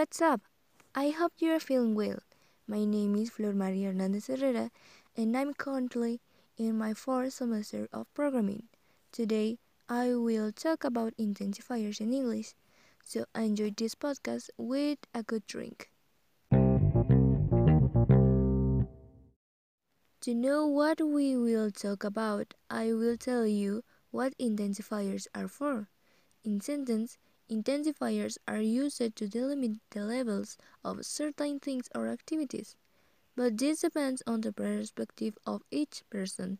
what's up? I hope you're feeling well. My name is Flor Maria Hernandez Herrera, and I'm currently in my fourth semester of programming. Today, I will talk about intensifiers in English, so enjoy this podcast with a good drink. To know what we will talk about, I will tell you what intensifiers are for. In sentence, intensifiers are used to delimit the levels of certain things or activities. But this depends on the perspective of each person,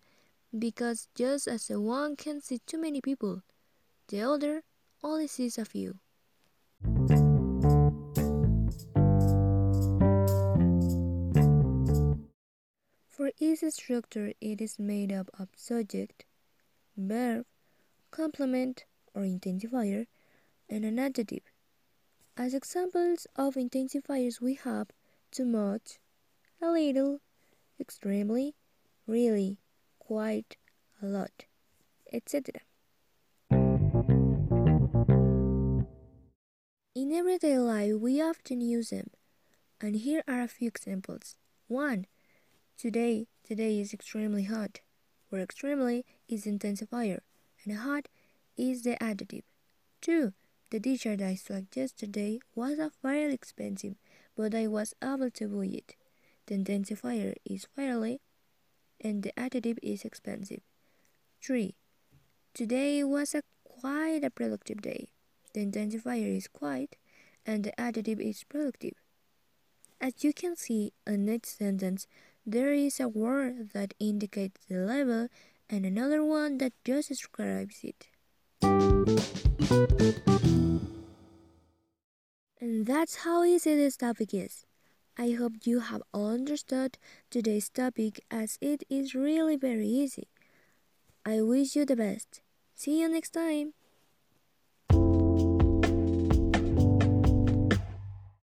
because just as one can see too many people, the other only sees a few. For each structure, it is made up of subject, verb, complement or intensifier, and an adjective. As examples of intensifiers, we have too much, a little, extremely, really, quite, a lot, etc. In everyday life, we often use them, and here are a few examples. 1. Today, today is extremely hot, where extremely is intensifier, and hot is the adjective. 2. The t-shirt I saw yesterday was very expensive, but I was able to buy it. The intensifier is fairly, and the adjective is expensive. 3. Today was a quite a productive day. The intensifier is quite, and the adjective is productive. As you can see in each sentence, there is a word that indicates the level and another one that just describes it. And that's how easy this topic is. I hope you have all understood today's topic as it is really very easy. I wish you the best. See you next time.